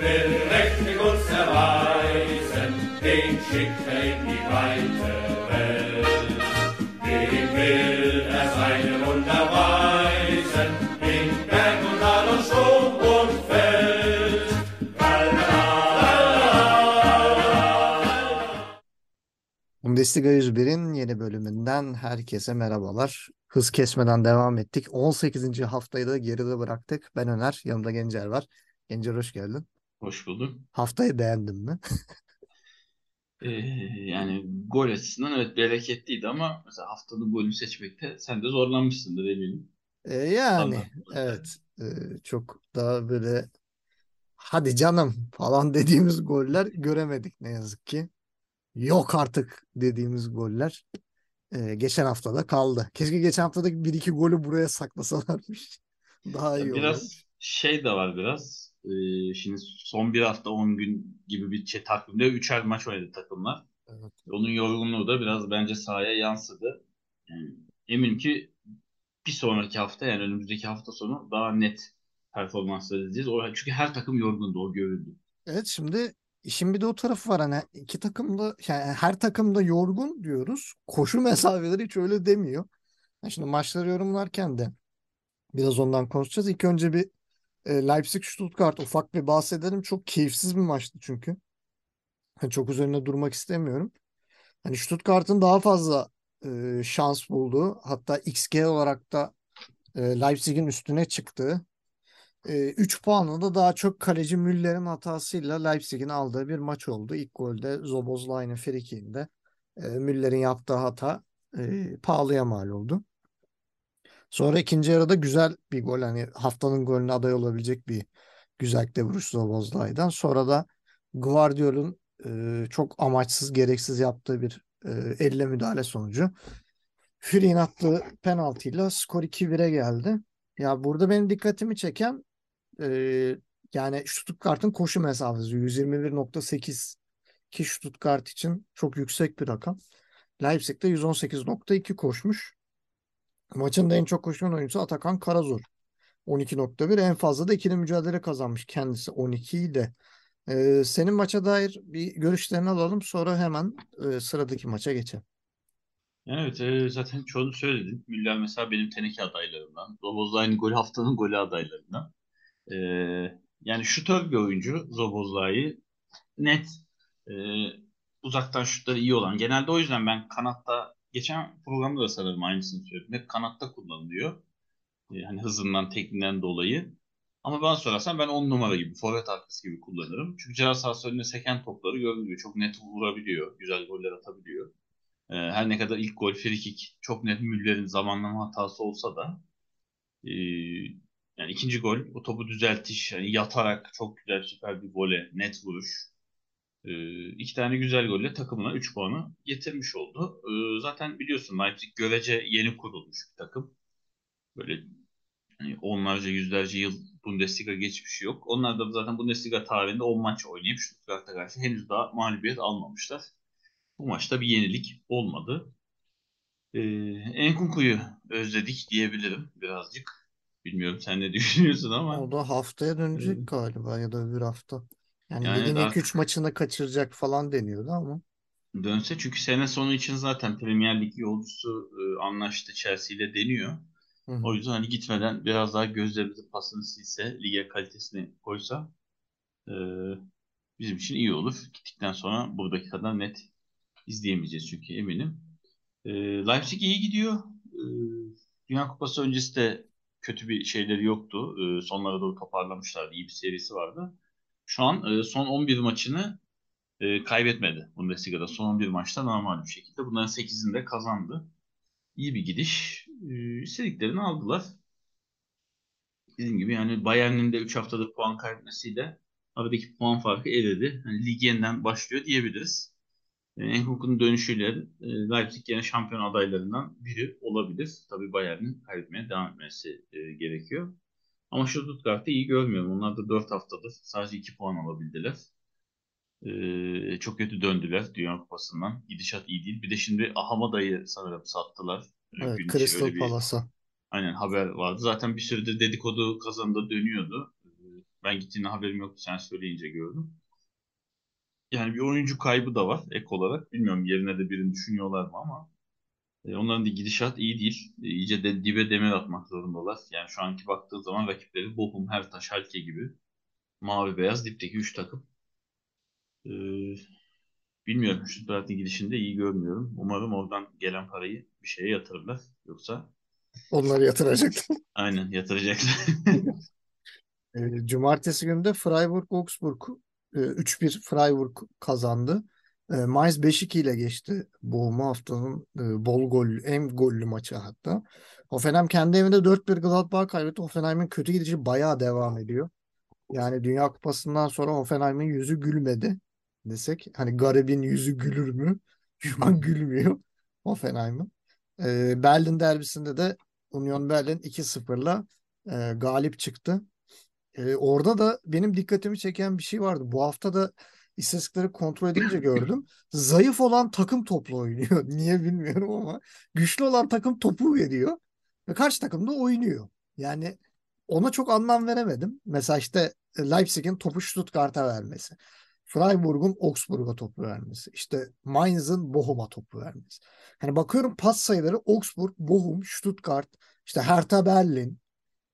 will mächtig uns erweisen, den schickt in die weite Welt. Dem will er seine Wunder weisen, in Berg und Tal und Sturm und Feld. Bundesliga 101'in yeni bölümünden herkese merhabalar. Hız kesmeden devam ettik. 18. haftayı da geride bıraktık. Ben Öner, yanımda Gencer var. Gencer hoş geldin. Hoş bulduk. Haftayı beğendin mi? Ee, yani gol açısından evet bereketliydi ama mesela haftanın golünü seçmekte sen de zorlanmışsındır eminim. Ee, yani Anladım. evet Ee, çok daha böyle hadi canım falan dediğimiz goller göremedik ne yazık ki. Yok artık dediğimiz goller ee, geçen haftada kaldı. Keşke geçen haftadaki bir iki golü buraya saklasalarmış. Daha iyi Biraz olurmuş. şey de var biraz. Ee, şimdi son bir hafta 10 gün gibi bir şey, takvimde üçer maç oynadı takımlar. Evet. Onun yorgunluğu da biraz bence sahaya yansıdı. Yani eminim ki bir sonraki hafta yani önümüzdeki hafta sonu daha net performanslar izleyeceğiz. O, çünkü her takım yorgundu o görüldü. Evet şimdi işin bir de o tarafı var hani iki takım da yani her takım da yorgun diyoruz. Koşu mesafeleri hiç öyle demiyor. Yani şimdi maçları yorumlarken de biraz ondan konuşacağız. İlk önce bir e, Leipzig-Stuttgart ufak bir bahsedelim. Çok keyifsiz bir maçtı çünkü. Hani çok üzerine durmak istemiyorum. Hani Stuttgart'ın daha fazla e, şans bulduğu hatta XG olarak da e, Leipzig'in üstüne çıktığı 3 puanla da daha çok kaleci Müller'in hatasıyla Leipzig'in aldığı bir maç oldu. İlk golde Szoboszlai'nin frikiğinde e, Müller'in yaptığı hata e, pahalıya mal oldu. Sonra ikinci yarıda güzel bir gol hani haftanın golüne aday olabilecek bir güzellikle vuruş Szoboszlai'den. Sonra da Guardiol'un e, çok amaçsız gereksiz yaptığı bir e, elle müdahale sonucu Fury'nin attığı penaltıyla skor 2-1'e geldi. Ya burada benim dikkatimi çeken e, yani Stuttgart'ın koşu mesafesi 121.8 ki Stuttgart için çok yüksek bir rakam. Leipzig de 118.2 koşmuş. Maçın da en çok koşan oyuncusu Atakan Karazor. 12.1 en fazla da ikili mücadele kazanmış kendisi 12 ile. E, senin maça dair bir görüşlerini alalım sonra hemen e, sıradaki maça geçelim. Evet e, zaten çoğunu söyledin. Müller mesela benim teneke adaylarımdan. Szoboszlai'nin golü haftanın golü adaylarından. E, yani şutör bir oyuncu Szoboszlai. Net e, uzaktan şutları iyi olan. Genelde o yüzden ben kanatta geçen programda da sanırım aynısını söyledim. Hep kanatta kullanılıyor. E, hani hızından, tekniğinden dolayı. Ama bana sorarsan ben 10 numara gibi, forvet arkası gibi kullanırım. Çünkü ceza sahası önüne seken topları görülüyor. Çok net vurabiliyor. Güzel goller atabiliyor. Ee, her ne kadar ilk gol frikik çok net Müller'in zamanlama hatası olsa da e, yani ikinci gol o topu düzeltiş yani yatarak çok güzel süper bir gole net vuruş. E, iki tane güzel golle takımına 3 puanı getirmiş oldu. E, zaten biliyorsun Leipzig görece yeni kurulmuş bir takım. Böyle hani onlarca yüzlerce yıl Bundesliga geçmişi yok. Onlar da zaten Bundesliga tarihinde 10 maç oynayıp Stuttgart'a karşı henüz daha mağlubiyet almamışlar. Bu maçta bir yenilik olmadı. Ee, Enkunku'yu özledik diyebilirim birazcık. Bilmiyorum sen ne düşünüyorsun ama. O da haftaya dönecek Ee, galiba ya da öbür hafta. Yani Yani ligin ilk artık 3 maçını kaçıracak falan deniyordu ama. dönse çünkü sene sonu için zaten Premier Lig yolcusu e, anlaştı Chelsea ile deniyor. Hı O hı. yüzden hani gitmeden biraz daha gözlerimizin pasını silse, lige kalitesini koysa e, bizim için iyi olur. Gittikten sonra buradaki kadar net izleyemeyeceğiz çünkü eminim. E, Leipzig iyi gidiyor. E, Dünya Kupası öncesi de kötü bir şeyleri yoktu. E, sonlara doğru toparlamışlardı. İyi bir serisi vardı. Şu an e, son 11 maçını e, kaybetmedi Bundesliga'da. Son 11 maçta normal bir şekilde. Bunların 8'ini de kazandı. İyi bir gidiş. E, istediklerini aldılar. Dediğim gibi yani Bayern'in de 3 haftadır puan kaybetmesiyle aradaki puan farkı eridi. Hani lig yeniden başlıyor diyebiliriz. E, Enkunku'nun dönüşüyle e, Leipzig yine şampiyon adaylarından biri olabilir. Tabii Bayern'in kaybetmeye devam etmesi e, gerekiyor. Ama Stuttgart'ı iyi görmüyorum. Onlar da 4 haftadır sadece 2 puan alabildiler. E, çok kötü döndüler Dünya Kupası'ndan. Gidişat iyi değil. Bir de şimdi Ahamada'yı sanırım sattılar. E, Evet, gün Crystal bir Palace'a. aynen haber vardı. Zaten bir süredir dedikodu kazanında dönüyordu. E, Ben gittiğinde haberim yoktu. Sen söyleyince gördüm. Yani bir oyuncu kaybı da var ek olarak. Bilmiyorum yerine de birini düşünüyorlar mı ama onların da gidişat iyi değil. E, iyice de dibe demir atmak zorundalar. Yani şu anki baktığı zaman rakipleri Bochum, Hertha, Schalke gibi mavi beyaz dipteki 3 takım. E, bilmiyorum. Stuttgart'ın gidişinde iyi görmüyorum. Umarım oradan gelen parayı bir şeye yatırırlar. Yoksa Onları yatıracak. aynen yatıracaklar. E, Cumartesi günü de Freiburg-Augsburg e, 3-1 Freiburg kazandı. E, Mainz 5-2 ile geçti bu haftanın e, bol gol, en gollü maçı hatta. Hoffenheim kendi evinde 4-1 Gladbach kaybetti. Hoffenheim'in kötü gidişi bayağı devam ediyor. Yani Dünya Kupası'ndan sonra Hoffenheim'in yüzü gülmedi desek. Hani garibin yüzü gülür mü? Şu an gülmüyor Hoffenheim'in. E, Berlin derbisinde de Union Berlin 2-0'la e, galip çıktı. E, orada da benim dikkatimi çeken bir şey vardı. Bu hafta da istatistikleri kontrol edince gördüm. Zayıf olan takım toplu oynuyor. Niye bilmiyorum ama güçlü olan takım topu veriyor. Ve karşı takım da oynuyor. Yani ona çok anlam veremedim. Mesela işte Leipzig'in topu Stuttgart'a vermesi. Freiburg'un Augsburg'a topu vermesi. İşte Mainz'ın Bochum'a topu vermesi. Hani bakıyorum pas sayıları Augsburg, Bochum, Stuttgart, işte Hertha Berlin.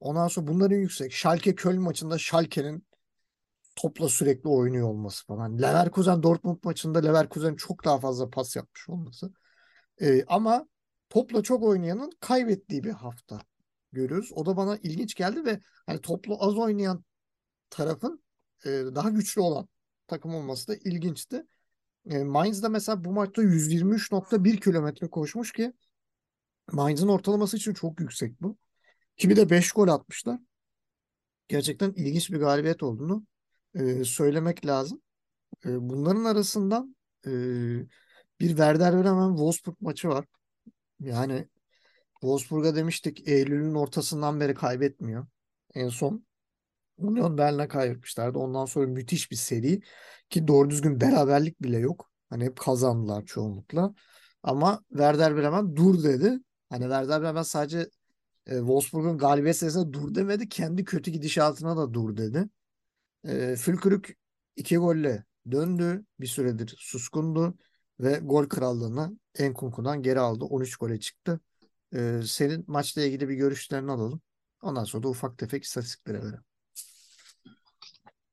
Ondan sonra bunların yüksek. Schalke Köln maçında Schalke'nin topla sürekli oynuyor olması falan. Leverkusen Dortmund maçında Leverkusen çok daha fazla pas yapmış olması. Ee, ama topla çok oynayanın kaybettiği bir hafta görüyoruz. O da bana ilginç geldi ve hani toplu az oynayan tarafın e, daha güçlü olan takım olması da ilginçti. E, Mainz da mesela bu maçta 123.1 kilometre koşmuş ki Mainz'ın ortalaması için çok yüksek bu. Kimi de 5 gol atmışlar. Gerçekten ilginç bir galibiyet olduğunu e, söylemek lazım. E, bunların arasından e, bir Werder Bremen Wolfsburg maçı var. Yani Wolfsburg'a demiştik Eylül'ün ortasından beri kaybetmiyor. En son Union Berlin'e kaybetmişlerdi. Ondan sonra müthiş bir seri ki doğru düzgün beraberlik bile yok. Hani hep kazandılar çoğunlukla. Ama Werder Bremen dur dedi. Hani Werder Bremen sadece e, Wolfsburg'un galibiyet serisine dur demedi. Kendi kötü gidişatına da dur dedi. E, Fülkürük iki golle döndü. Bir süredir suskundu. Ve gol krallığını Enkunku'dan geri aldı. 13 gole çıktı. E, senin maçla ilgili bir görüşlerini alalım. Ondan sonra da ufak tefek istatistiklere verelim.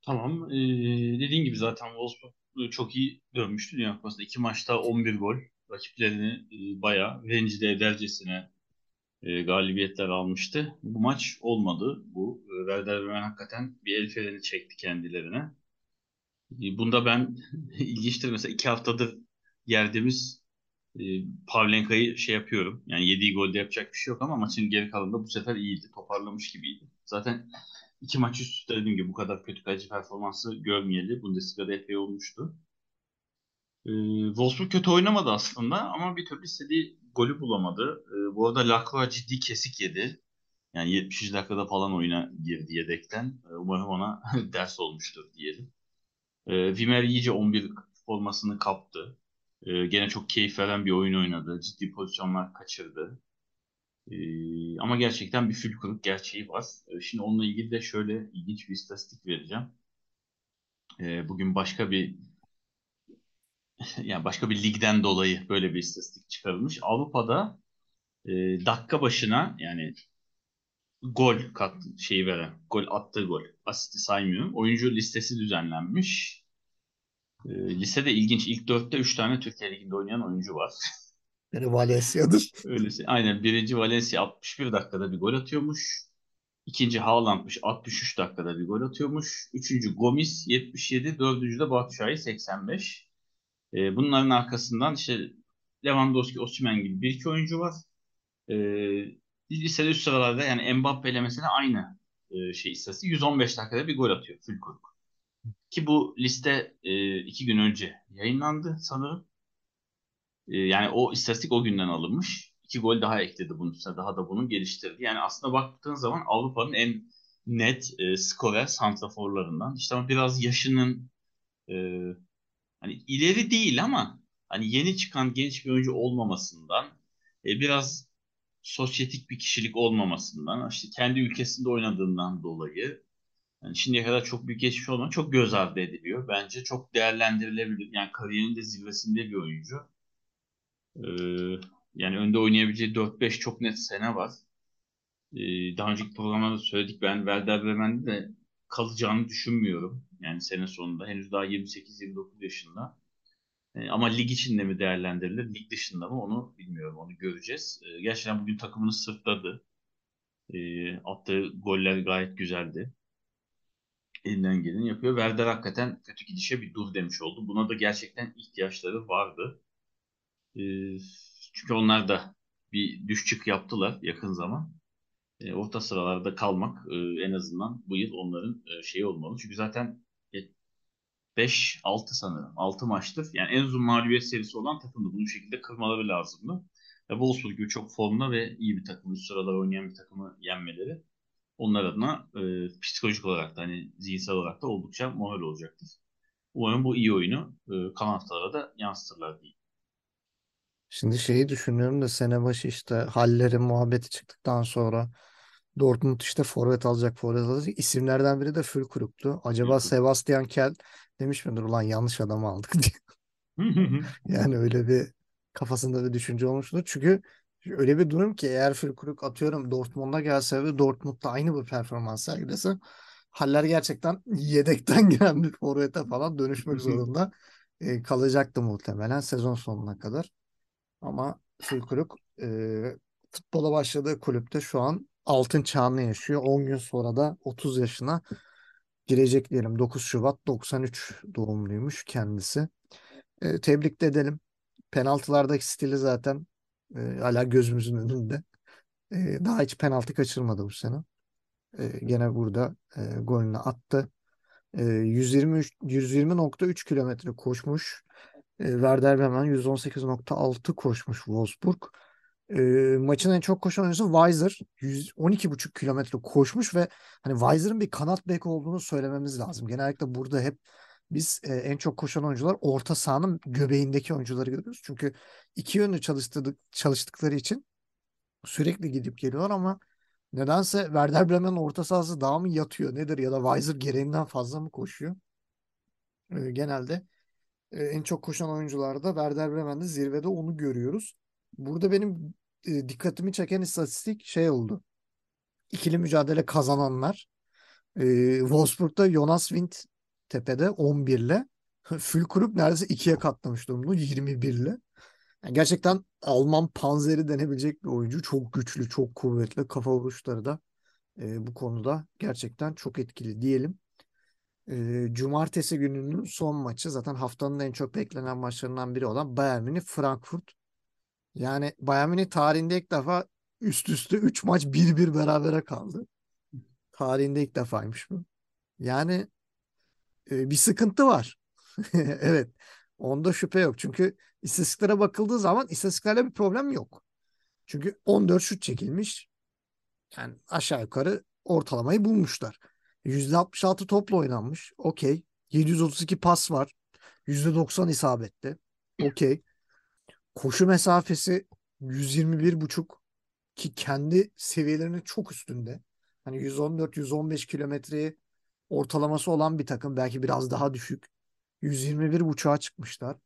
Tamam. Ee, dediğin gibi zaten Wolfsburg çok iyi dönmüştü Dünya Kupası'nda. İki maçta 11 gol. Rakiplerini e, bayağı rencide edercesine e, galibiyetler almıştı. Bu maç olmadı. Bu e, Werder Bremen hakikaten bir el freni çekti kendilerine. E, bunda ben ilginçtir mesela iki haftadır yerdiğimiz e, Pavlenka'yı şey yapıyorum. Yani yediği golde yapacak bir şey yok ama maçın geri kalanında bu sefer iyiydi. Toparlamış gibiydi. Zaten iki maç üst üste dediğim gibi bu kadar kötü kaleci performansı görmeyeli. Bundesliga'da epey olmuştu. E, Wolfsburg kötü oynamadı aslında ama bir türlü istediği golü bulamadı. E, bu arada Lacroix ciddi kesik yedi. Yani 70. dakikada falan oyuna girdi yedekten. E, umarım ona ders olmuştur diyelim. E, Wimmer iyice 11 formasını kaptı. Gene çok keyif veren bir oyun oynadı. Ciddi pozisyonlar kaçırdı. Ama gerçekten bir fülkürük gerçeği var. Şimdi onunla ilgili de şöyle ilginç bir istatistik vereceğim. Bugün başka bir yani başka bir ligden dolayı böyle bir istatistik çıkarılmış. Avrupa'da e, dakika başına yani gol kat şeyi veren, gol attığı gol, asisti saymıyorum. Oyuncu listesi düzenlenmiş. E, listede ilginç ilk dörtte üç tane Türkiye Ligi'nde oynayan oyuncu var. Yani Valencia'dır. Öylesi. Aynen birinci Valencia 61 dakikada bir gol atıyormuş. İkinci Haaland'mış 63 dakikada bir gol atıyormuş. Üçüncü Gomis 77, dördüncü de Batshuayi 85. E, bunların arkasından işte Lewandowski, Osimhen gibi bir oyuncu var. E, listede üst sıralarda yani Mbappe ile mesela aynı e, şey istatistik 115 dakikada bir gol atıyor Fülkuruk. Ki bu liste e, iki gün önce yayınlandı sanırım. E, yani o istatistik o günden alınmış. İki gol daha ekledi bunun üstüne. Daha da bunu geliştirdi. Yani aslında baktığın zaman Avrupa'nın en net e, skorer santraforlarından. İşte ama biraz yaşının e, hani ileri değil ama hani yeni çıkan genç bir oyuncu olmamasından e, biraz sosyetik bir kişilik olmamasından işte kendi ülkesinde oynadığından dolayı Yani şimdiye kadar çok büyük geçmiş olmadan çok göz ardı ediliyor. Bence çok değerlendirilebilir. Yani kariyerinin de zirvesinde bir oyuncu. Ee, yani önde oynayabileceği 4-5 çok net sene var. Ee, daha önceki programlarda söyledik ben Werder Bremen'de de kalacağını düşünmüyorum. Yani sene sonunda. Henüz daha 28-29 yaşında. Ee, ama lig içinde mi değerlendirilir, lig dışında mı onu bilmiyorum. Onu göreceğiz. Ee, gerçekten bugün takımını sırtladı. Ee, attığı goller gayet güzeldi. Elinden geleni yapıyor. Werder hakikaten kötü gidişe bir dur demiş oldu. Buna da gerçekten ihtiyaçları vardı. Ee, çünkü onlar da bir düş çık yaptılar yakın zaman. Ee, orta sıralarda kalmak e, en azından bu yıl onların e, şeyi olmalı. Çünkü zaten 5-6 sanırım. 6 maçtır. Yani en uzun mağlubiyet serisi olan takımdı. Bunu şekilde kırmaları lazımdı. Ve Wolfsburg gibi çok formda ve iyi bir takım, üst sıralar oynayan bir takımı yenmeleri onlar adına e, psikolojik olarak da hani zihinsel olarak da oldukça moral olacaktır. Umarım bu iyi oyunu e, kalan haftalara da yansıtırlar diye. Şimdi şeyi düşünüyorum da sene başı işte hallerin muhabbeti çıktıktan sonra Dortmund işte forvet alacak forvet alacak. İsimlerden biri de Füllkrug'tu. Acaba. Sebastian Kell demiş midir ulan yanlış adamı aldık diye. Yani öyle bir kafasında bir düşünce olmuştur. Çünkü öyle bir durum ki eğer Füllkrug atıyorum Dortmund'a gelse ve Dortmund'da aynı bir performans sergilese Haller gerçekten yedekten giren bir forvete falan dönüşmek zorunda e, kalacaktı muhtemelen sezon sonuna kadar. Ama Füllkrug e, futbola başladığı kulüpte şu an altın çağını yaşıyor. 10 gün sonra da 30 yaşına girecek diyelim. 9 Şubat 93 doğumluymuş kendisi. E, tebrik de edelim. Penaltılardaki stili zaten e, hala gözümüzün önünde. E, daha hiç penaltı kaçırmadı bu sene. E, gene burada e, golünü attı. E, 123 120.3 kilometre koşmuş. E, Werder Bremen 118.6 koşmuş Wolfsburg. E, maçın en çok koşan oyuncusu Weiser 112.5 kilometre koşmuş ve hani Weiser'ın bir kanat bek olduğunu söylememiz lazım. Genellikle burada hep biz e, en çok koşan oyuncular orta sahanın göbeğindeki oyuncuları görüyoruz. Çünkü iki yönlü çalıştırdık, çalıştıkları için sürekli gidip geliyorlar ama nedense Werder Bremen'in orta sahası daha mı yatıyor nedir ya da Weiser gereğinden fazla mı koşuyor? E, genelde e, en çok koşan oyuncularda Werder Bremen'de zirvede onu görüyoruz. Burada benim e, dikkatimi çeken istatistik şey oldu. İkili mücadele kazananlar. E, Wolfsburg'da Jonas Wind tepede 11 ile. Füllkrug neredeyse ikiye katlamış durumda 21 ile. Yani gerçekten Alman panzeri denebilecek bir oyuncu. Çok güçlü, çok kuvvetli. Kafa vuruşları da e, bu konuda gerçekten çok etkili diyelim. E, Cumartesi gününün son maçı zaten haftanın en çok beklenen maçlarından biri olan Bayern Münih Frankfurt. Yani Bayern Münih tarihinde ilk defa üst üste 3 maç 1-1 berabere kaldı. Tarihinde ilk defaymış bu. Yani e, bir sıkıntı var. evet. Onda şüphe yok. Çünkü istatistiklere bakıldığı zaman istatistiklerle bir problem yok. Çünkü 14 şut çekilmiş. Yani aşağı yukarı ortalamayı bulmuşlar. %66 topla oynanmış. Okey. 732 pas var. %90 isabetli. Okey. Koşu mesafesi 121,5 ki kendi seviyelerinin çok üstünde. Hani 114-115 kilometreyi ortalaması olan bir takım belki biraz daha düşük. 121.5'a çıkmışlar.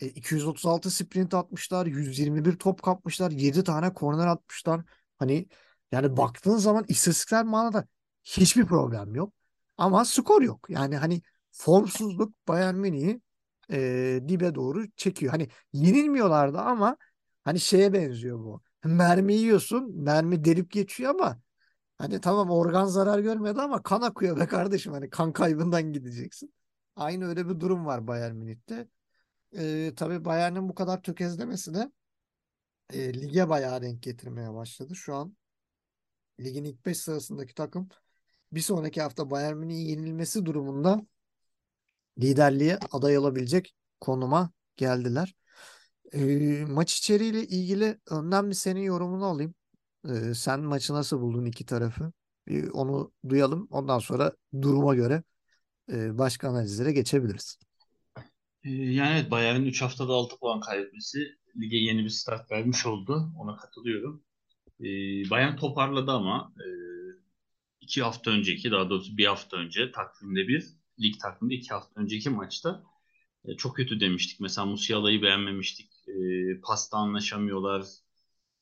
E, 236 sprint atmışlar. 121 top kapmışlar. 7 tane korner atmışlar. Hani yani baktığın zaman istatistikler manada hiçbir problem yok. Ama skor yok. Yani hani formsuzluk Bayern Münih'i e, dibe doğru çekiyor. Hani yenilmiyorlardı ama hani şeye benziyor bu. Mermi yiyorsun. Mermi delip geçiyor ama hani tamam organ zarar görmedi ama kan akıyor be kardeşim. Hani kan kaybından gideceksin. Aynı öyle bir durum var Bayern Münih'te. E, tabii Bayern'in bu kadar tökezlemesi de e, lige bayağı renk getirmeye başladı. Şu an ligin ilk 5 sırasındaki takım bir sonraki hafta Bayern Münih'in yenilmesi durumunda liderliğe aday olabilecek konuma geldiler. E, maç içeriğiyle ilgili önden bir senin yorumunu alayım. E, sen maçı nasıl buldun iki tarafı? Bir onu duyalım. Ondan sonra duruma göre e, başka analizlere geçebiliriz. Yani evet Bayern'in 3 haftada 6 puan kaybetmesi lige yeni bir start vermiş oldu. Ona katılıyorum. Bayern toparladı ama iki hafta önceki daha doğrusu bir hafta önce takvimde bir lig takvimde iki hafta önceki maçta e, çok kötü demiştik. Mesela Musiala'yı beğenmemiştik. E, pasta anlaşamıyorlar.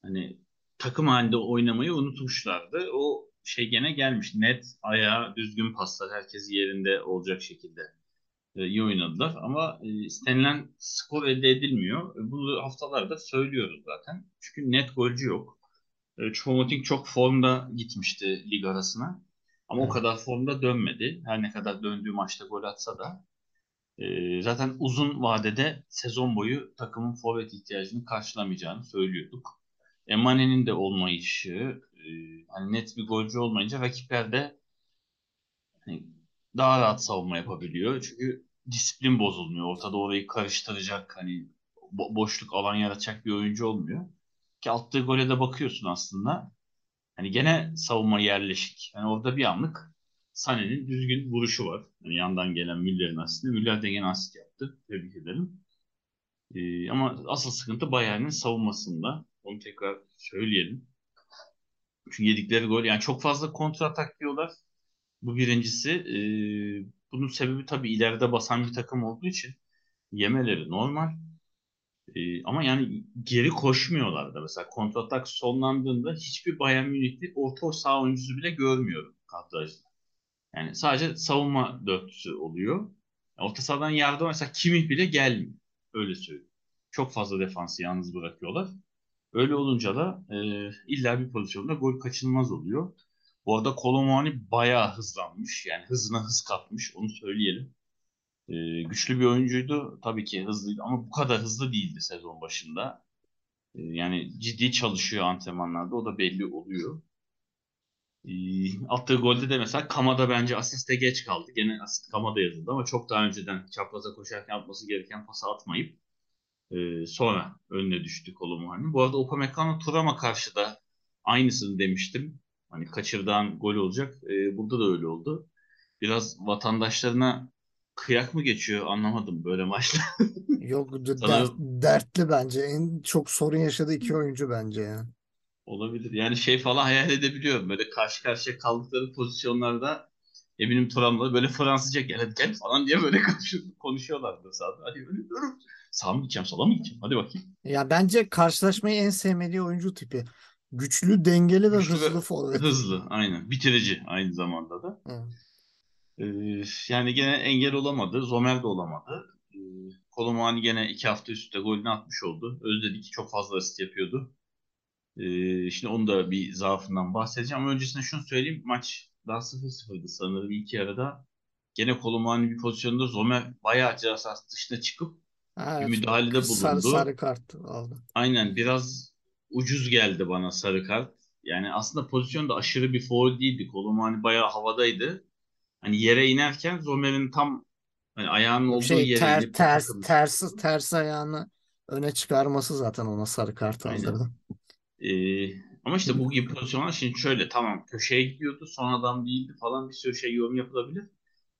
Hani takım halinde oynamayı unutmuşlardı. O şey gene gelmiş. Net, ayağa, düzgün paslar. Herkes yerinde olacak şekilde e, iyi oynadılar. Ama e, istenilen skor elde edilmiyor. E, bunu haftalarda söylüyoruz zaten. Çünkü net golcü yok. E, Choupo-Moting çok formda gitmişti lig arasına. Ama Evet. o kadar formda dönmedi. Her ne kadar döndüğü maçta gol atsa da. E, zaten uzun vadede sezon boyu takımın forvet ihtiyacını karşılamayacağını söylüyorduk. Emane'nin de olmayışı, e, hani net bir golcü olmayınca rakipler de hani daha rahat savunma yapabiliyor. Çünkü disiplin bozulmuyor. Ortada orayı karıştıracak, hani bo- boşluk alan yaratacak bir oyuncu olmuyor. Ki attığı gole de bakıyorsun aslında. Hani gene savunma yerleşik. Yani orada bir anlık Sané'nin düzgün vuruşu var. Yani yandan gelen Müller'in asistini. Müller de gene asist yaptı. Tebrik ederim. Ee, ama asıl sıkıntı Bayern'in savunmasında. Onu tekrar söyleyelim. Çünkü yedikleri gol yani çok fazla kontra atak diyorlar. Bu birincisi. Ee, bunun sebebi tabii ileride basan bir takım olduğu için yemeleri normal. Ee, ama yani geri koşmuyorlar da. Mesela kontratak sonlandığında hiçbir Bayern Münihli orta saha oyuncusu bile görmüyorum kadrajda. Yani sadece savunma dörtlüsü oluyor. Orta sahadan yardım mesela Kimih bile gelmiyor. Öyle söyleyeyim. Çok fazla defansı yalnız bırakıyorlar. Öyle olunca da e, illa bir pozisyonda gol kaçınılmaz oluyor. Bu arada Kolomani bayağı hızlanmış. Yani hızına hız katmış. Onu söyleyelim. E, güçlü bir oyuncuydu. Tabii ki hızlıydı ama bu kadar hızlı değildi sezon başında. E, yani ciddi çalışıyor antrenmanlarda. O da belli oluyor. E, attığı golde de mesela Kamada bence asiste geç kaldı. Gene asist Kamada yazıldı ama çok daha önceden çapraza koşarken atması gereken pası atmayıp e, sonra önüne düştü Kolomani. Bu arada Upamecano Thuram'a karşı da aynısını demiştim. Hani kaçırdığın gol olacak. E, burada da öyle oldu. Biraz vatandaşlarına kıyak mı geçiyor anlamadım böyle maçlar. Yok Sana- dert- dertli bence. En çok sorun yaşadığı iki oyuncu bence ya. Olabilir. Yani şey falan hayal edebiliyorum. Böyle karşı karşıya kaldıkları pozisyonlarda eminim Thuram'la böyle Fransızca gel hadi gel falan diye böyle konuşuyor- konuşuyorlardı sahada. Hadi öyle diyorum. Sağa mı gideceğim sola mı gideceğim? Hadi bakayım. Ya bence karşılaşmayı en sevmediği oyuncu tipi. Güçlü, dengeli ve Güçlü hızlı forvet. Hızlı aynen. Bitirici aynı zamanda da. Evet. Ee, yani gene engel olamadı. Zomer de olamadı. Ee, Kolomani gene iki hafta üstte golünü atmış oldu. Özledik çok fazla asist yapıyordu. Ee, şimdi onun da bir zaafından bahsedeceğim. Ama öncesinde şunu söyleyeyim. Maç daha 0-0'dı sanırım ilk yarıda. Gene Kolomani bir pozisyonda Zomer bayağı sahası dışına çıkıp Ha, bir evet. müdahalede Sarı, bulundu. sarı kart aldı. Aynen biraz ucuz geldi bana sarı kart. Yani aslında pozisyon da aşırı bir foul değildi. Kolomani bayağı havadaydı. Hani yere inerken Zomer'in tam hani ayağının olduğu Şey yere ter, inip ters, ters, ters ayağını öne çıkarması zaten ona sarı kart aldırdı. Ee, ama işte bu gibi pozisyonlar şimdi şöyle tamam köşeye gidiyordu sonradan değildi falan bir sürü şey yorum yapılabilir.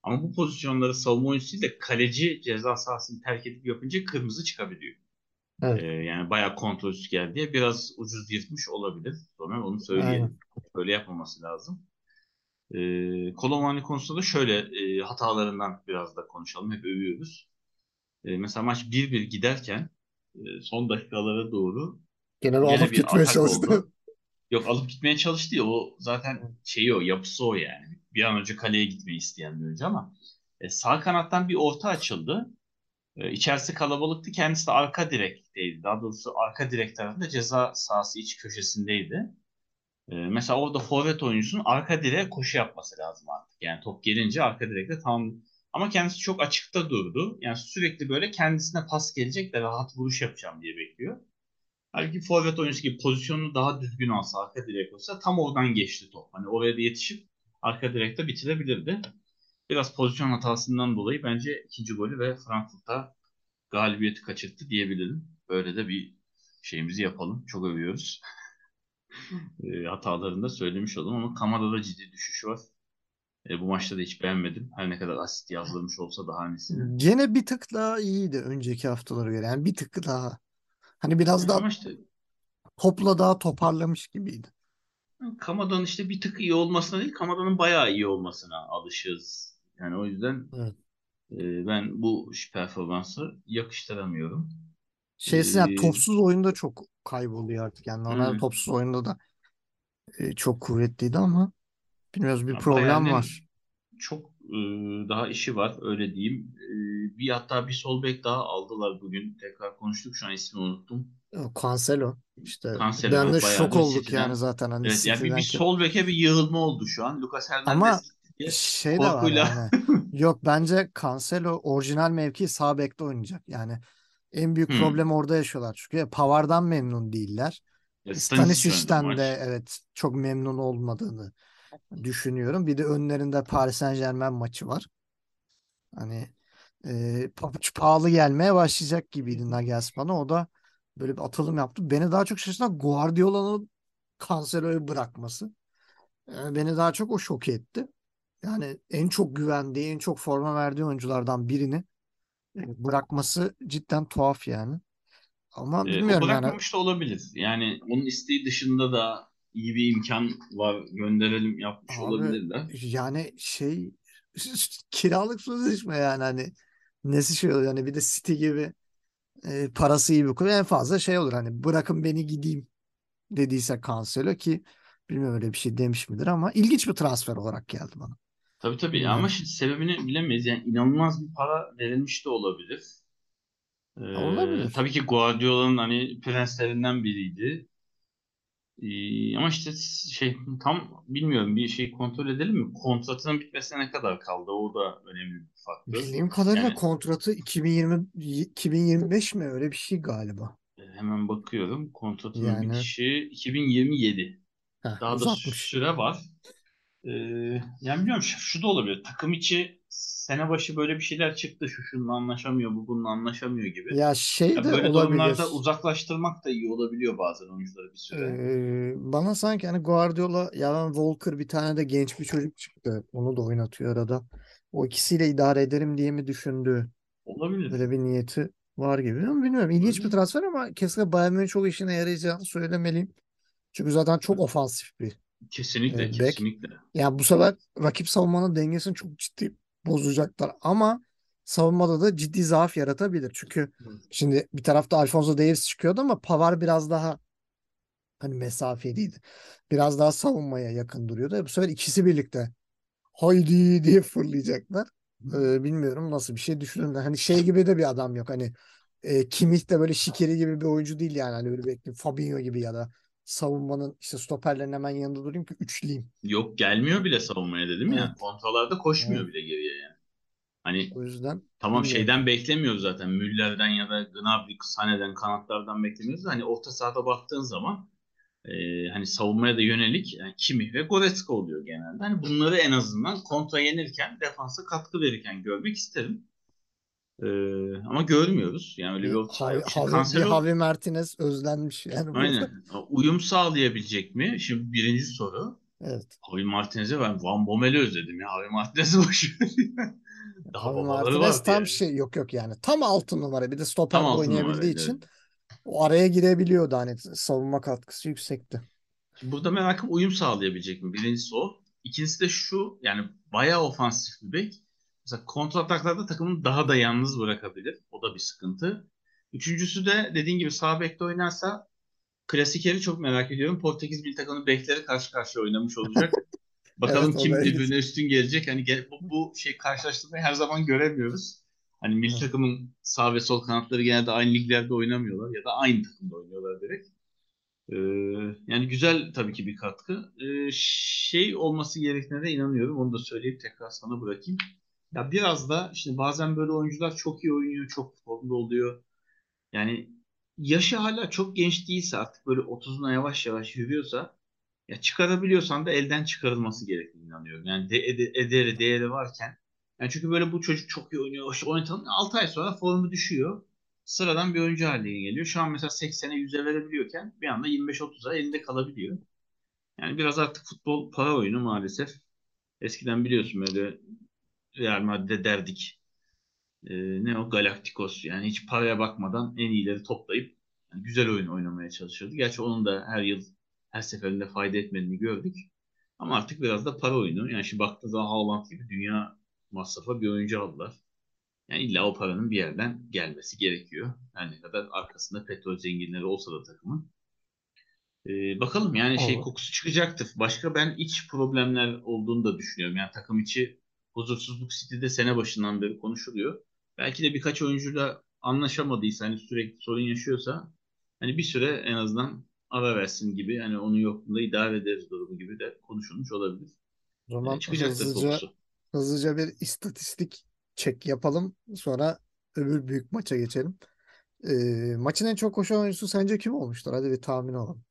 Ama bu pozisyonları savunma oyuncusu de kaleci ceza sahasını terk edip yapınca kırmızı çıkabiliyor. Evet. Ee, yani bayağı kontrolsüz geldi biraz ucuz yırtmış olabilir. Sonra onu söyleyelim. Aynen. Böyle yapmaması lazım. Ee, Kolomani konusunda da şöyle e, hatalarından biraz da konuşalım. Hep övüyoruz. Ee, mesela maç 1-1 giderken e, son dakikalara doğru Gene de Gene alıp gitmeye çalıştı. oldu. Yok alıp gitmeye çalıştı ya o zaten şeyi o yapısı o yani. Bir an önce kaleye gitmeyi isteyen bir oyuncu ama e, sağ kanattan bir orta açıldı. E, içerisi kalabalıktı. Kendisi de arka direkteydi. Daha doğrusu arka direk tarafında ceza sahası iç köşesindeydi. E, mesela orada forvet oyuncusunun arka direğe koşu yapması lazım artık. Yani top gelince arka direkte tam ama kendisi çok açıkta durdu. Yani sürekli böyle kendisine pas gelecek de rahat vuruş yapacağım diye bekliyor. Halbuki forvet oyuncusu gibi pozisyonu daha düzgün alsa, arka direk olsa tam oradan geçti top. Hani oraya da yetişip arka direkte bitirebilirdi. Biraz pozisyon hatasından dolayı bence ikinci golü ve Frankfurt'a galibiyeti kaçırttı diyebilirim. Böyle de bir şeyimizi yapalım. Çok övüyoruz. e, hatalarını da söylemiş oldum ama Kamada'da ciddi düşüş var. E, bu maçta da hiç beğenmedim. Her ne kadar asist yazdırmış olsa da hanesine. Gene bir tık daha iyiydi önceki haftalara göre. Yani bir tık daha. Hani biraz daha Ama işte topla daha toparlamış gibiydi. Kamada'nın işte bir tık iyi olmasına değil, Kamada'nın bayağı iyi olmasına alışığız. Yani o yüzden Evet. e, ben bu performansı yakıştıramıyorum. Şeysin yani Ee, topsuz oyunda çok kayboluyor artık. Yani normalde Evet. topsuz oyunda da e, çok kuvvetliydi ama bilmiyoruz bir Ya problem var. çok e, daha işi var öyle diyeyim. E, bir hatta bir sol bek daha aldılar bugün. Tekrar konuştuk şu an ismini unuttum. O Cancelo işte Cancelo ben de şok olduk City'den. yani zaten hani Evet yani bir, bir sol beke bir yığılma oldu şu an. Lucas Ama Hernandez gitti. şey de var yani. Yok bence Cancelo orijinal mevki sağ bekte oynayacak. Yani en büyük Hmm. problemi orada yaşıyorlar çünkü Pavard'dan memnun değiller. Ya Stanisic'ten de evet çok memnun olmadığını düşünüyorum. Bir de önlerinde Paris Saint-Germain maçı var. Hani e, pabuç pahalı gelmeye başlayacak gibiydi Nagelsmann'a. O da böyle bir atılım yaptı. Beni daha çok şaşırtan Guardiola'nın Cancelo'yu bırakması. Yani beni daha çok o şok etti. Yani en çok güvendiği, en çok forma verdiği oyunculardan birini e, bırakması cidden tuhaf yani. Ama E, bilmiyorum yani bırakmamış da olabilir. Yani onun isteği dışında da iyi bir imkan var. Gönderelim yapmış abi olabilirler. yani şey kiralık sözleşme yani hani nesi şey oluyor yani bir de City gibi e, parası iyi bir kulüp en fazla şey olur hani bırakın beni gideyim dediyse Cancelo ki bilmiyorum öyle bir şey demiş midir ama ilginç bir transfer olarak geldi bana. Tabii tabii ama şimdi sebebini bilemeyiz. Yani inanılmaz bir para verilmiş de olabilir. Ee, Olabilir. tabii ki Guardiola'nın hani prenslerinden biriydi. Ee, ama işte şey tam bilmiyorum bir şey kontrol edelim mi? Kontratının bitmesine ne kadar kaldı? O da önemli bir faktör. Bildiğim kadarıyla Yani kontratı 2020 2025 mi öyle bir şey galiba. e, hemen bakıyorum. Kontratının Yani bitişi 2027. heh, Daha da uzatmış. süre var. Ee, yani bilmiyorum şu, şu da olabilir. Takım içi sene başı böyle bir şeyler çıktı. Şu şununla anlaşamıyor, bu bununla anlaşamıyor gibi. Ya şey Ya de böyle durumlarda olabilir. uzaklaştırmak da iyi olabiliyor bazen oyuncuları bir süre. Ee, bana sanki hani Guardiola ya ben Walker bir tane de genç bir çocuk çıktı. Onu da oynatıyor arada. O ikisiyle idare ederim diye mi düşündü? Olabilir. Böyle bir niyeti var gibi. Ama bilmiyorum. İlginç bir transfer ama kesinlikle Bayern Münih çok işine yarayacağını söylemeliyim. Çünkü zaten çok ofansif bir Kesinlikle, e, kesinlikle. Yani bu sefer rakip savunmanın dengesini çok ciddi bozacaklar. Ama savunmada da ciddi zaaf yaratabilir. Çünkü şimdi bir tarafta Alphonso Davies çıkıyordu ama Pavard biraz daha hani mesafeliydi. Biraz daha savunmaya yakın duruyordu. Bu sefer ikisi birlikte haydi diye fırlayacaklar. Ee, bilmiyorum nasıl bir şey düşünürler. Hani şey gibi de bir adam yok. Hani e, Kimmich de böyle Şikeri gibi bir oyuncu değil yani. Hani böyle bir Fabinho gibi ya da savunmanın işte stoperlerin hemen yanında durayım ki üçleyeyim. Yok gelmiyor bile savunmaya dedim ya. Evet. Kontralarda koşmuyor Evet. bile geriye yani. Hani O yüzden tamam bilmiyorum. şeyden beklemiyoruz zaten. Müller'den ya da Gnabry, Sané'den kanatlardan beklemiyoruz. Hani orta sahada baktığın zaman e, hani savunmaya da yönelik yani Kimmich ve Goretzka oluyor genelde. Hani bunları en azından kontra yenirken defansa katkı verirken görmek isterim. E, ama görmüyoruz. Yani öyle bir Javi, bir Cancelo Javi Martinez özlenmiş yani burada. aynen uyum sağlayabilecek mi? Şimdi birinci soru. Evet. Javi Martinez'e ben Van Bommel'i özledim ya. Javi Martinez'i boş. Daha babaları Martinez tam yani. şey yok yok yani. Tam altı numara. Bir de Tam altı oynayabildiği için Evet. o araya girebiliyordu hani savunma katkısı yüksekti. Şimdi burada merakım uyum sağlayabilecek mi? Birincisi o. İkincisi de şu yani bayağı ofansif bir bek. Mesela kontrataklarda takımını daha da yalnız bırakabilir. O da bir sıkıntı. Üçüncüsü de dediğin gibi sağ bekte oynarsa klasikeri çok merak ediyorum. Portekiz milli takımının bekleri karşı karşıya oynamış olacak. Bakalım Evet kim birbirine üstün gelecek. Hani gel- bu, bu şey karşılaştırmayı her zaman göremiyoruz. Hani milli takımın sağ ve sol kanatları genelde aynı liglerde oynamıyorlar ya da aynı takımda oynuyorlar direkt. Ee, yani güzel tabii ki bir katkı. Ee, şey olması gerektiğine de inanıyorum. Onu da söyleyip tekrar sana bırakayım. Ya biraz da şimdi bazen böyle oyuncular çok iyi oynuyor, çok formda oluyor. Yani yaşı hala çok genç değilse artık böyle 30'una yavaş yavaş yürüyorsa ya çıkarabiliyorsan da elden çıkarılması gerektiğine inanıyorum. Yani de, ede- ederi, değeri varken. Yani çünkü böyle bu çocuk çok iyi oynuyor. İşte oynatalım. 6 ay sonra formu düşüyor. Sıradan bir oyuncu haline geliyor. Şu an mesela 80'e 100'e verebiliyorken bir anda 25-30'a elinde kalabiliyor. Yani biraz artık futbol para oyunu maalesef. Eskiden biliyorsun böyle Real Madrid'de derdik. Ee, ne o Galacticos yani hiç paraya bakmadan en iyileri toplayıp yani güzel oyun oynamaya çalışıyordu. Gerçi onun da her yıl her seferinde fayda etmediğini gördük. Ama artık biraz da para oyunu. Yani şimdi baktığınız zaman Haaland gibi dünya masrafa bir oyuncu aldılar. Yani illa o paranın bir yerden gelmesi gerekiyor. Yani ne kadar arkasında petrol zenginleri olsa da takımın. Ee, bakalım yani şey Olur. kokusu çıkacaktır. Başka ben iç problemler olduğunu da düşünüyorum. Yani takım içi huzursuzluk City'de sene başından beri konuşuluyor. Belki de birkaç oyuncuyla anlaşamadıysa hani sürekli sorun yaşıyorsa hani bir süre en azından ara versin gibi hani onun yokluğunda idare ederiz durumu gibi de konuşulmuş olabilir. O zaman Yani çıkacaktır hızlıca kokusu. hızlıca bir istatistik çek yapalım. Sonra öbür büyük maça geçelim. Ee, maçın en çok koşan oyuncusu sence kim olmuştur? Hadi bir tahmin alalım.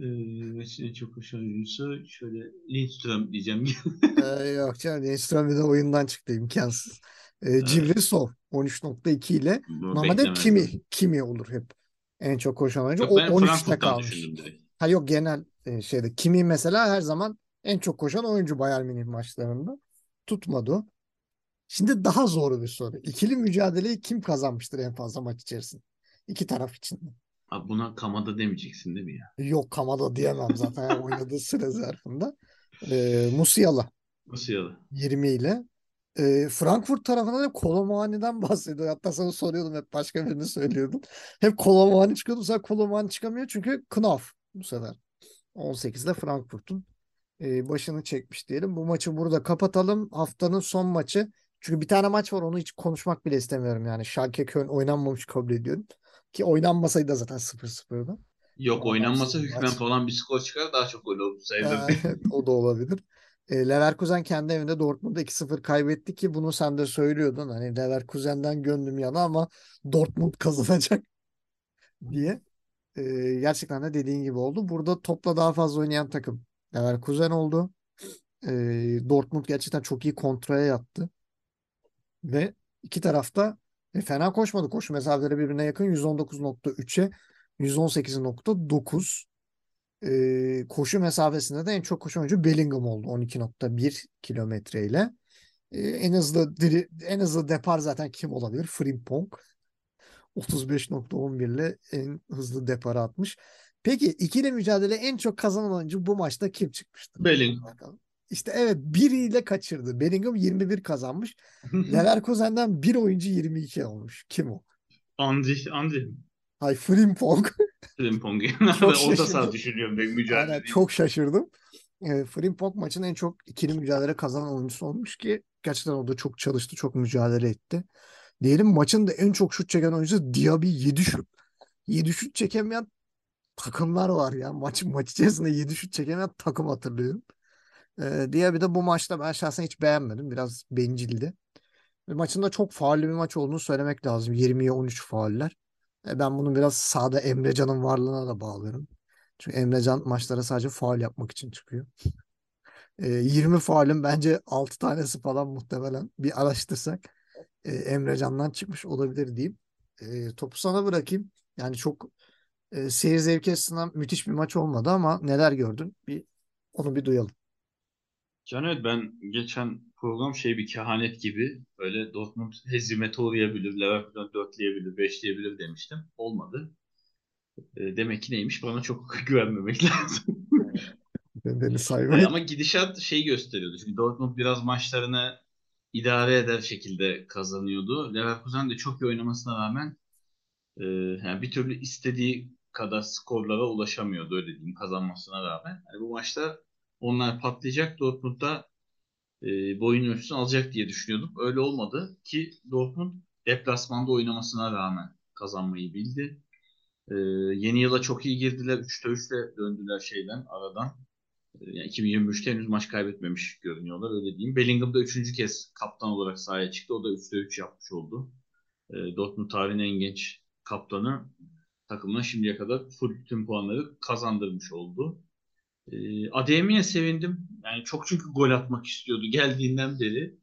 Ee, çok hoş oyuncusu şöyle Lindström diyeceğim. Ee, yok canım. Lindström bir de oyundan çıktı. imkansız. Ee, Civrisov 13.2 ile normalde. Kimi Kimi olur hep. En çok koşan oyuncu. Yok O ben 13'te Frankfurt'tan kalmış. Ha yok genel şeyde. Kimi mesela her zaman en çok koşan oyuncu Bayern Münih maçlarında. Tutmadı. Şimdi daha zor bir soru. İkili mücadeleyi kim kazanmıştır en fazla maç içerisinde? İki taraf için. Abi buna Kamada demeyeceksin değil mi ya? Yok Kamada diyemem zaten oynadığı süre zarfında. Ee, Musiala Musiala. 20 ile. Ee, Frankfurt tarafında da Kolomani'den bahsediyor. Hatta sana soruyordum hep başka birini söylüyordun. Hep Kolomani çıkıyordu. Sen Kolomani çıkamıyor çünkü Knauf bu sefer. 18'de Frankfurt'un e, başını çekmiş diyelim. Bu maçı burada kapatalım. Haftanın son maçı. Çünkü bir tane maç var onu hiç konuşmak bile istemiyorum yani. Schalke Köln oynanmamış kabul ediyorum. Ki oynanmasaydı da zaten 0-0'da. Yok oynanmasa maç- hükmen falan bir skor çıkar daha çok gol sayılır. Evet, o da olabilir. E, Leverkusen kendi evinde Dortmund'a 2-0 kaybetti ki bunu sen de söylüyordun. Hani Leverkusen'den gönlüm yana ama Dortmund kazanacak diye. E, gerçekten de dediğin gibi oldu. Burada topla daha fazla oynayan takım Leverkusen oldu. E, Dortmund gerçekten çok iyi kontraya yattı. Ve iki tarafta e, fena koşmadı. Koşu mesafeleri birbirine yakın 119.3'e 118.9. Ee, koşu mesafesinde de en çok koşan oyuncu Bellingham oldu 12.1 kilometreyle. Ee, en hızlı diri, en hızlı depar zaten kim olabilir? Frimpong. 35.11 ile en hızlı deparı atmış. Peki ikili mücadele en çok kazanan oyuncu bu maçta kim çıkmıştır? Bellingham. Bakalım. İşte evet biriyle kaçırdı. Bellingham 21 kazanmış. Leverkusen'den bir oyuncu 22 olmuş. Kim o? Andri, Andri. Hay Frimpong. Frimpong. Orta saha düşünüyorum ben mücadele Aynen, çok şaşırdım. E, Frimpong maçın en çok ikili mücadele kazanan oyuncusu olmuş ki gerçekten o da çok çalıştı, çok mücadele etti. Diyelim maçın da en çok şut çeken oyuncusu Diaby 7 şut. 7 şut çekemeyen takımlar var ya. Maç, maç içerisinde 7 şut çekemeyen takım hatırlıyorum. E, Diaby de bu maçta ben şahsen hiç beğenmedim. Biraz bencildi. Ve maçın da çok faullü bir maç olduğunu söylemek lazım. 20'ye 13 fauller. E, ben bunu biraz sahada Emrecan'ın varlığına da bağlıyorum. Çünkü Emrecan maçlara sadece faul yapmak için çıkıyor. E, 20 faulün bence 6 tanesi falan muhtemelen bir araştırsak e, Emrecan'dan çıkmış olabilir diyeyim. E, topu sana bırakayım. Yani çok e, seyir zevki açısından müthiş bir maç olmadı ama neler gördün? Bir onu bir duyalım. Can evet ben geçen program şey bir kehanet gibi böyle Dortmund hezimete uğrayabilir, Leverkusen dörtleyebilir, beşleyebilir demiştim. Olmadı. E, demek ki neymiş? Bana çok güvenmemek lazım. Ben beni saymayın. ama gidişat şey gösteriyordu. Çünkü Dortmund biraz maçlarını idare eder şekilde kazanıyordu. Leverkusen de çok iyi oynamasına rağmen e, yani bir türlü istediği kadar skorlara ulaşamıyordu öyle diyeyim kazanmasına rağmen. Yani bu maçta onlar patlayacak Dortmund'da e, boyun ölçüsünü alacak diye düşünüyordum. Öyle olmadı ki Dortmund deplasmanda oynamasına rağmen kazanmayı bildi. E, yeni yıla çok iyi girdiler. 3'te 3'le döndüler şeyden aradan. E, yani 2023'te henüz maç kaybetmemiş görünüyorlar öyle diyeyim. Bellingham da 3. kez kaptan olarak sahaya çıktı. O da 3'te 3 yapmış oldu. E, Dortmund tarihinin en genç kaptanı takımına şimdiye kadar full tüm puanları kazandırmış oldu. E, Adeyemi'ye sevindim. Yani çok çünkü gol atmak istiyordu geldiğinden beri.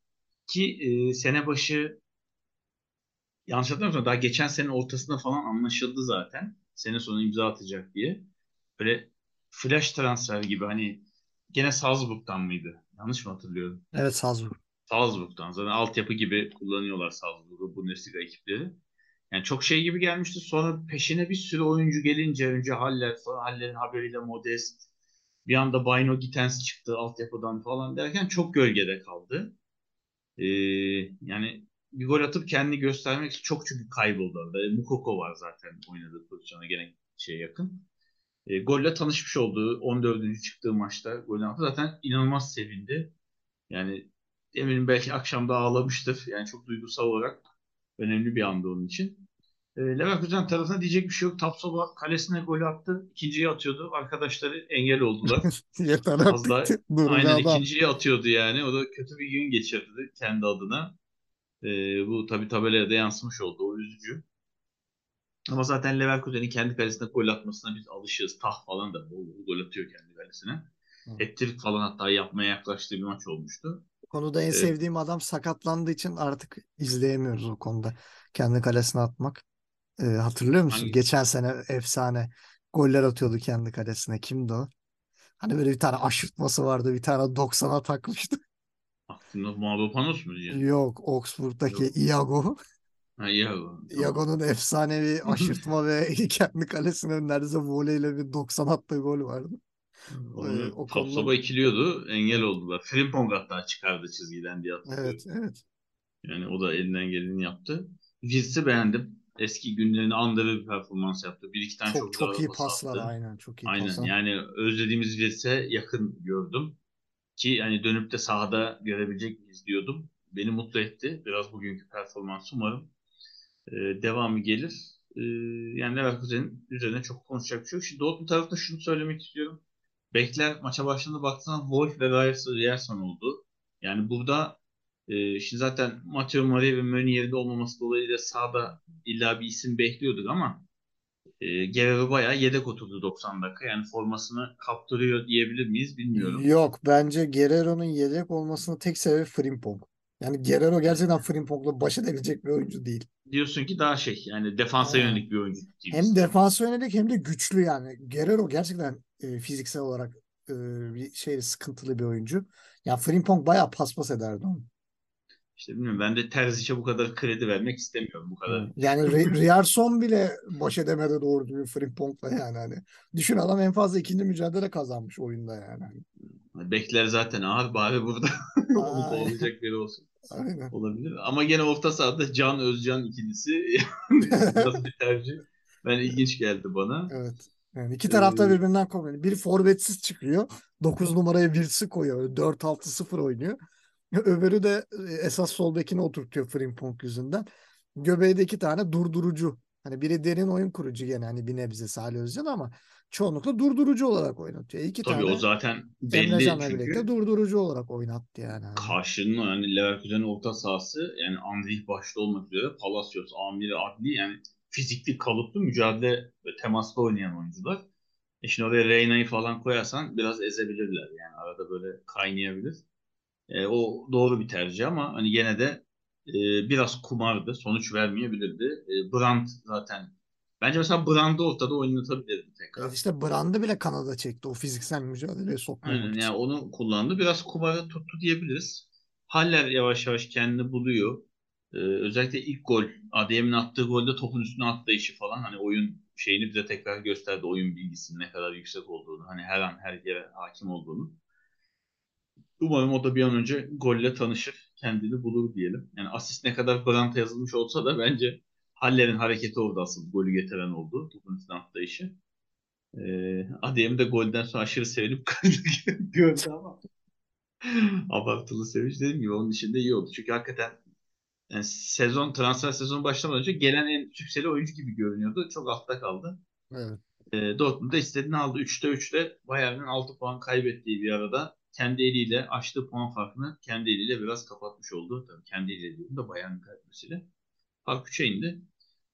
Ki e, sene başı yanlış hatırlamıyorsam daha geçen sene ortasında falan anlaşıldı zaten. Sene sonu imza atacak diye. Böyle flash transfer gibi hani gene Salzburg'dan mıydı? Yanlış mı hatırlıyorum? Evet Salzburg. Salzburg'dan. Zaten altyapı gibi kullanıyorlar Salzburg'u Bundesliga ekipleri. Yani çok şey gibi gelmişti. Sonra peşine bir sürü oyuncu gelince önce Haller, sonra Haller'in haberiyle Modest. Bir anda Bino Gittens çıktı altyapıdan falan derken çok gölgede kaldı. Ee, yani bir gol atıp kendini göstermek için çok çünkü kayboldu orada. Mukoko var zaten oynadığı pozisyona gene şey yakın. E, golle tanışmış olduğu 14. çıktığı maçta golün attı. Zaten inanılmaz sevindi. Yani eminim belki akşamda ağlamıştır. Yani çok duygusal olarak önemli bir anda onun için. E, Leverkusen tarafına diyecek bir şey yok. Tapsoba kalesine gol attı. İkinciyi atıyordu. Arkadaşları engel oldular. Yeter artık. Be aynen adam. ikinciyi atıyordu yani. O da kötü bir gün geçirdi kendi adına. E, bu tabii tabelaya da yansımış oldu. O üzücü. Ama zaten Leverkusen'in kendi kalesine gol atmasına biz alışığız. Tah falan da bol bol gol atıyor kendi kalesine. Hat-trick falan hatta yapmaya yaklaştığı bir maç olmuştu. Bu konuda en Evet. sevdiğim adam sakatlandığı için artık izleyemiyoruz o konuda. Kendi kalesine atmak. Ee, hatırlıyor musun? Hangi? Geçen sene efsane goller atıyordu kendi kalesine. Kimdi o? Hani böyle bir tane aşırtması vardı. Bir tane 90'a takmıştı. Aklında Mavropanos mu diye. Yok, Augsburg'daki Yok. Iago. Ha. Tamam. Iago'nun efsanevi aşırtma ve kendi kalesine neredeyse voleyle bir 90 attığı gol vardı. Onu o Tapsoba konuda ikiliyordu. Engel oldular. Frimpong hatta çıkardı çizgiden diye hatırlıyorum. evet evet. Yani o da elinden geleni yaptı. Wirtz'i beğendim. Eski günlerini andırır bir performans yaptı. Bir iki tane çok, Çok çok iyi pas paslar attı. aynen çok iyi Aynen paslar. yani özlediğimiz Wirtz'e yakın gördüm. Ki hani dönüp de sahada görebilecek miyiz diyordum. Beni mutlu etti. Biraz bugünkü performans umarım e, devamı gelir. E, yani Leverkusen'in üzerine çok konuşacak bir şey yok. Şimdi Dortmund tarafında şunu söylemek istiyorum. Bekler maça başladığında baktığında Wolf ve Ryerson oldu. Yani burada e, şimdi zaten Matteo Maria ve Mönier'in de olmaması dolayısıyla sahada illa bir isim bekliyorduk ama e, Guerrero bayağı yedek oturdu 90 dakika. Yani formasını kaptırıyor diyebilir miyiz bilmiyorum. Yok bence Guerrero'nun yedek olmasının tek sebebi Frimpong. Yani Guerrero gerçekten Frimpong'la baş edebilecek bir oyuncu değil. Diyorsun ki daha şey yani defansa Aynen. yönelik bir oyuncu. Hem defansa yönelik hem de güçlü yani. Guerrero gerçekten e, fiziksel olarak e, bir şey sıkıntılı bir oyuncu. Ya Frimpong bayağı paspas ederdi onu. İşte bilmiyorum ben de Terzic'e bu kadar kredi vermek istemiyorum bu kadar. Yani Ryerson bile baş edemedi doğru düzgün Frimpong'la yani hani. Düşün adam en fazla ikinci mücadele kazanmış oyunda yani. Hani. Bekler zaten ağır bari burada kovalayacak biri olsun. Aynen. Olabilir. Ama gene orta sahada Can Özcan ikilisi nasıl bir tercih? Ben ilginç geldi bana. Evet. Yani iki tarafta Ee, birbirinden kopuyor. Biri forvetsiz çıkıyor. 9 numaraya birisi koyuyor. 4-6-0 oynuyor. Öbürü de e, esas sol bekine oturtuyor Frimpong yüzünden. Göbeği de iki tane durdurucu. Hani biri derin oyun kurucu gene hani bir nebze Salih Özcan ama çoğunlukla durdurucu olarak oynatıyor. İki Tabii tane o zaten belli çünkü birlikte durdurucu olarak oynattı yani. Hani. karşının yani Leverkusen'in orta sahası yani Andrich başta olmak üzere Palacios, Amiri, Adli yani fizikli kalıplı mücadele ve temaslı oynayan oyuncular. E şimdi oraya Reyna'yı falan koyarsan biraz ezebilirler yani arada böyle kaynayabilir. E, o doğru bir tercih ama hani gene de e, biraz kumardı. Sonuç vermeyebilirdi. E, Brandt zaten bence mesela Brandt'ı ortada oynatabilirdi tekrar. Evet işte Brand'ı bile kanada çekti o fiziksel mücadeleye sokmamak Aynen için. yani onu kullandı. Biraz kumara tuttu diyebiliriz. Haller yavaş yavaş kendini buluyor. Ee, özellikle ilk gol, Adem'in attığı golde topun üstüne atlayışı falan hani oyun şeyini bize tekrar gösterdi. Oyun bilgisinin ne kadar yüksek olduğunu. Hani her an her yere hakim olduğunu. Umarım o da bir an önce golle tanışır. Kendini bulur diyelim. Yani asist ne kadar Brandt'a yazılmış olsa da bence Haller'in hareketi orada asıl golü getiren oldu. Topun üstüne atlayışı. Ee, Adem de golden sonra aşırı sevinip gördü ama abartılı sevinç dediğim gibi onun için de iyi oldu. Çünkü hakikaten yani sezon transfer sezonu başlamadan önce gelen en sükseli oyuncu gibi görünüyordu. Çok altta kaldı. Evet. E, Dortmund da istediğini aldı. 3'te 3'te Bayern'in 6 puan kaybettiği bir arada kendi eliyle açtığı puan farkını kendi eliyle biraz kapatmış oldu. Tabii kendi eliyle diyorum da Bayern'in kaybetmesiyle. Fark 3'e indi.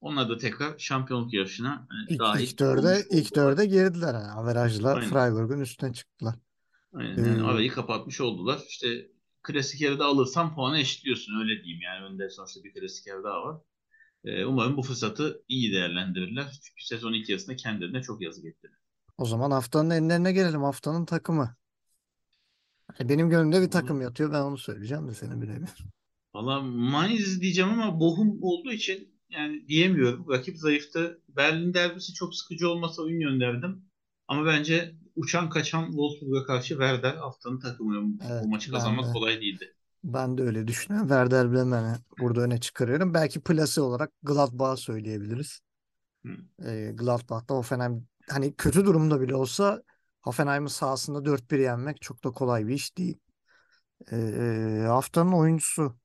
Onlar da tekrar şampiyonluk yarışına e, İlk, dahil ilk dörde, ilk dörde girdiler. Yani. Averajla Aynen. Freiburg'un üstüne çıktılar. Aynen yani Ee, arayı kapatmış oldular. İşte klasik yarıda alırsan puanı eşitliyorsun öyle diyeyim. Yani önde sonuçta bir klasik yarı daha var. Ee, umarım bu fırsatı iyi değerlendirirler. Çünkü sezon ilk yarısında kendilerine çok yazık ettiler. O zaman haftanın enlerine gelelim. Haftanın takımı. Benim gönlümde bir takım yatıyor. Ben onu söyleyeceğim de seni bilebilir. Valla Mainz diyeceğim ama Bochum olduğu için yani diyemiyorum. Rakip zayıftı. Berlin derbisi çok sıkıcı olmasa Union derdim. Ama bence uçan kaçan Wolfsburg'a karşı Werder haftanın takımı. Evet, o maçı kazanmak de. kolay değildi. Ben de öyle düşünüyorum. Werder Bremen'i burada öne çıkarıyorum. Belki plase olarak Gladbach'ı söyleyebiliriz. Hı. E, Gladbach'ta Hoffenheim hani kötü durumda bile olsa Hoffenheim'in sahasında 4-1 yenmek çok da kolay bir iş değil. E, haftanın oyuncusu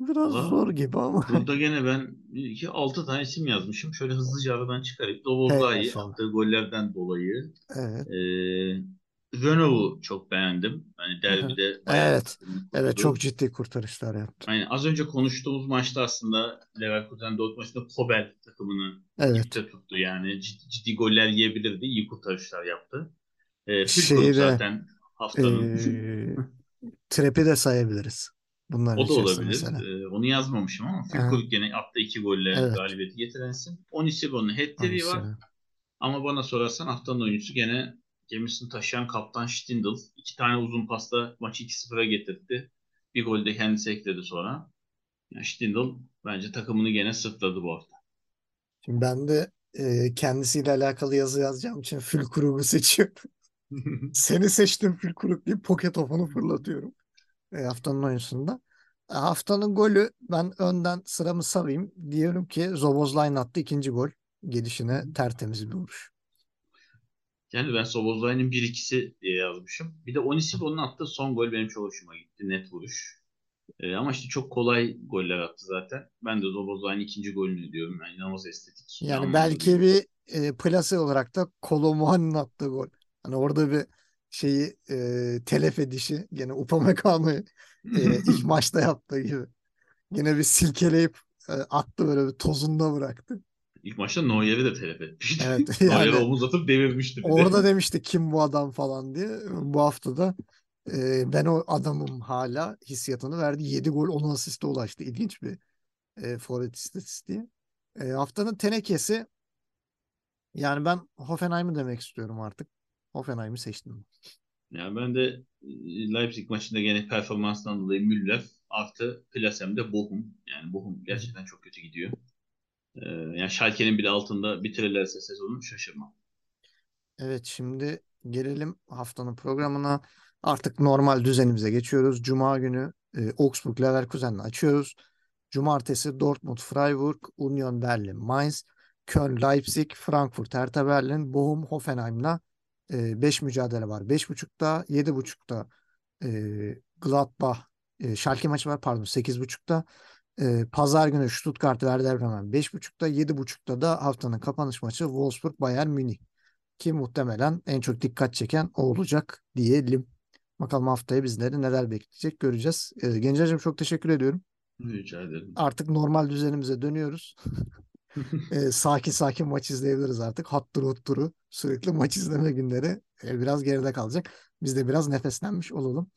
biraz Valla zor gibi ama Burada gene ben bir iki altı tane isim yazmışım. Şöyle hızlıca aradan. Hey Dobozlai maşallah. attığı gollerden dolayı. Evet. Ee, Renault'u çok beğendim. Hani derbide Evet. Evet çok ciddi kurtarışlar yaptı. Aynen. Az önce konuştuğumuz maçta aslında Leverkusen Dortmund maçında Kobel takımını Evet. tuttu. Yani ciddi, ciddi goller yiyebilirdi. İyi kurtarışlar yaptı. Ee, Şeyde zaten haftanın eee Trap'i de sayabiliriz. Bunların o da olabilir. mesela. Ee, onu yazmamışım ama. Fülkrug gene attı iki golle Evet. galibiyeti getiren isim. Onisibo'nun hat-trick'i var. Ama bana sorarsan haftanın oyuncusu gene gemisini taşıyan kaptan Stindl. İki tane uzun pasta maçı 2-0'a getirdi. Bir gol de kendisi ekledi sonra. Yani Stindl bence takımını gene sırtladı bu hafta. Şimdi ben de eee, kendisiyle alakalı yazı yazacağım için Fülkrug'u seçiyorum. Seni seçtim Fülkrug diye poket topunu fırlatıyorum. E, haftanın oyuncusunda. E, haftanın golü ben önden sıramı sarayım. Diyorum ki Zoboszlai'nin attığı ikinci gol. Gelişine tertemiz bir vuruş. Yani ben Soboslai'nin 1-2'si diye yazmışım. Bir de Onisibo'nun attığı son gol benim çok hoşuma gitti. Net vuruş. Ee, ama işte çok kolay goller attı zaten. Ben de Soboslai'nin ikinci golünü diyorum. Yani inanılmaz estetik. Yani inanılmaz belki gol. bir e, plase olarak da Kolomuani'nin attığı gol. Hani orada bir şeyi e, telef edişi gene Upamecano'yu e, ilk maçta yaptığı gibi. Yine bir silkeleyip e, attı böyle bir tozunda bıraktı. İlk maçta Neuer'i de telef etmişti. Evet yani omuz atıp devirmişti bir de. orada demişti kim bu adam falan diye. Bu hafta da e, ben o adamım hala hissiyatını verdi. 7 gol 10 asiste ulaştı. İlginç bir e, forvet istatistiği. E, haftanın tenekesi yani ben Hoffenheim'i demek istiyorum artık. Hoffenheim'i seçtim. Yani ben de e, Leipzig maçında gene performansından dolayı Müller artı Plasem'de Bochum. Yani Bochum gerçekten çok kötü gidiyor. Ee, yani Schalke'nin bile altında bitirirlerse sezonu şaşırmam. Evet şimdi gelelim haftanın programına. Artık normal düzenimize geçiyoruz. Cuma günü e, Augsburg Leverkusen'le açıyoruz. Cumartesi Dortmund Freiburg, Union Berlin Mainz, Köln Leipzig, Frankfurt Hertha Berlin, Bochum Hoffenheim'la 5 mücadele var. 5.30'da 7.30'da e, Gladbach e, Schalke maçı var pardon 8.30'da e, Pazar günü Stuttgart Werder Bremen 5.30'da 7.30'da da haftanın kapanış maçı Wolfsburg Bayern Münih ki muhtemelen en çok dikkat çeken o olacak diyelim. Bakalım haftaya bizleri neler bekleyecek göreceğiz. E, Gencer'cim çok teşekkür ediyorum. Rica ederim. Artık normal düzenimize dönüyoruz. E, sakin sakin maç izleyebiliriz artık. Hatturu hutturu sürekli maç izleme günleri e, biraz geride kalacak. Biz de biraz nefeslenmiş olalım.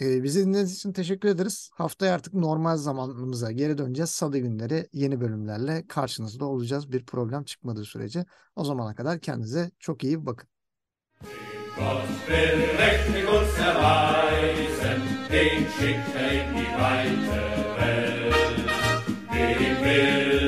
E, bizi dinlediğiniz için teşekkür ederiz. Haftaya artık normal zamanımıza geri döneceğiz. Salı günleri yeni bölümlerle karşınızda olacağız. Bir problem çıkmadığı sürece. O zamana kadar kendinize çok iyi bakın. Den schickt er in die weite Welt. Dem will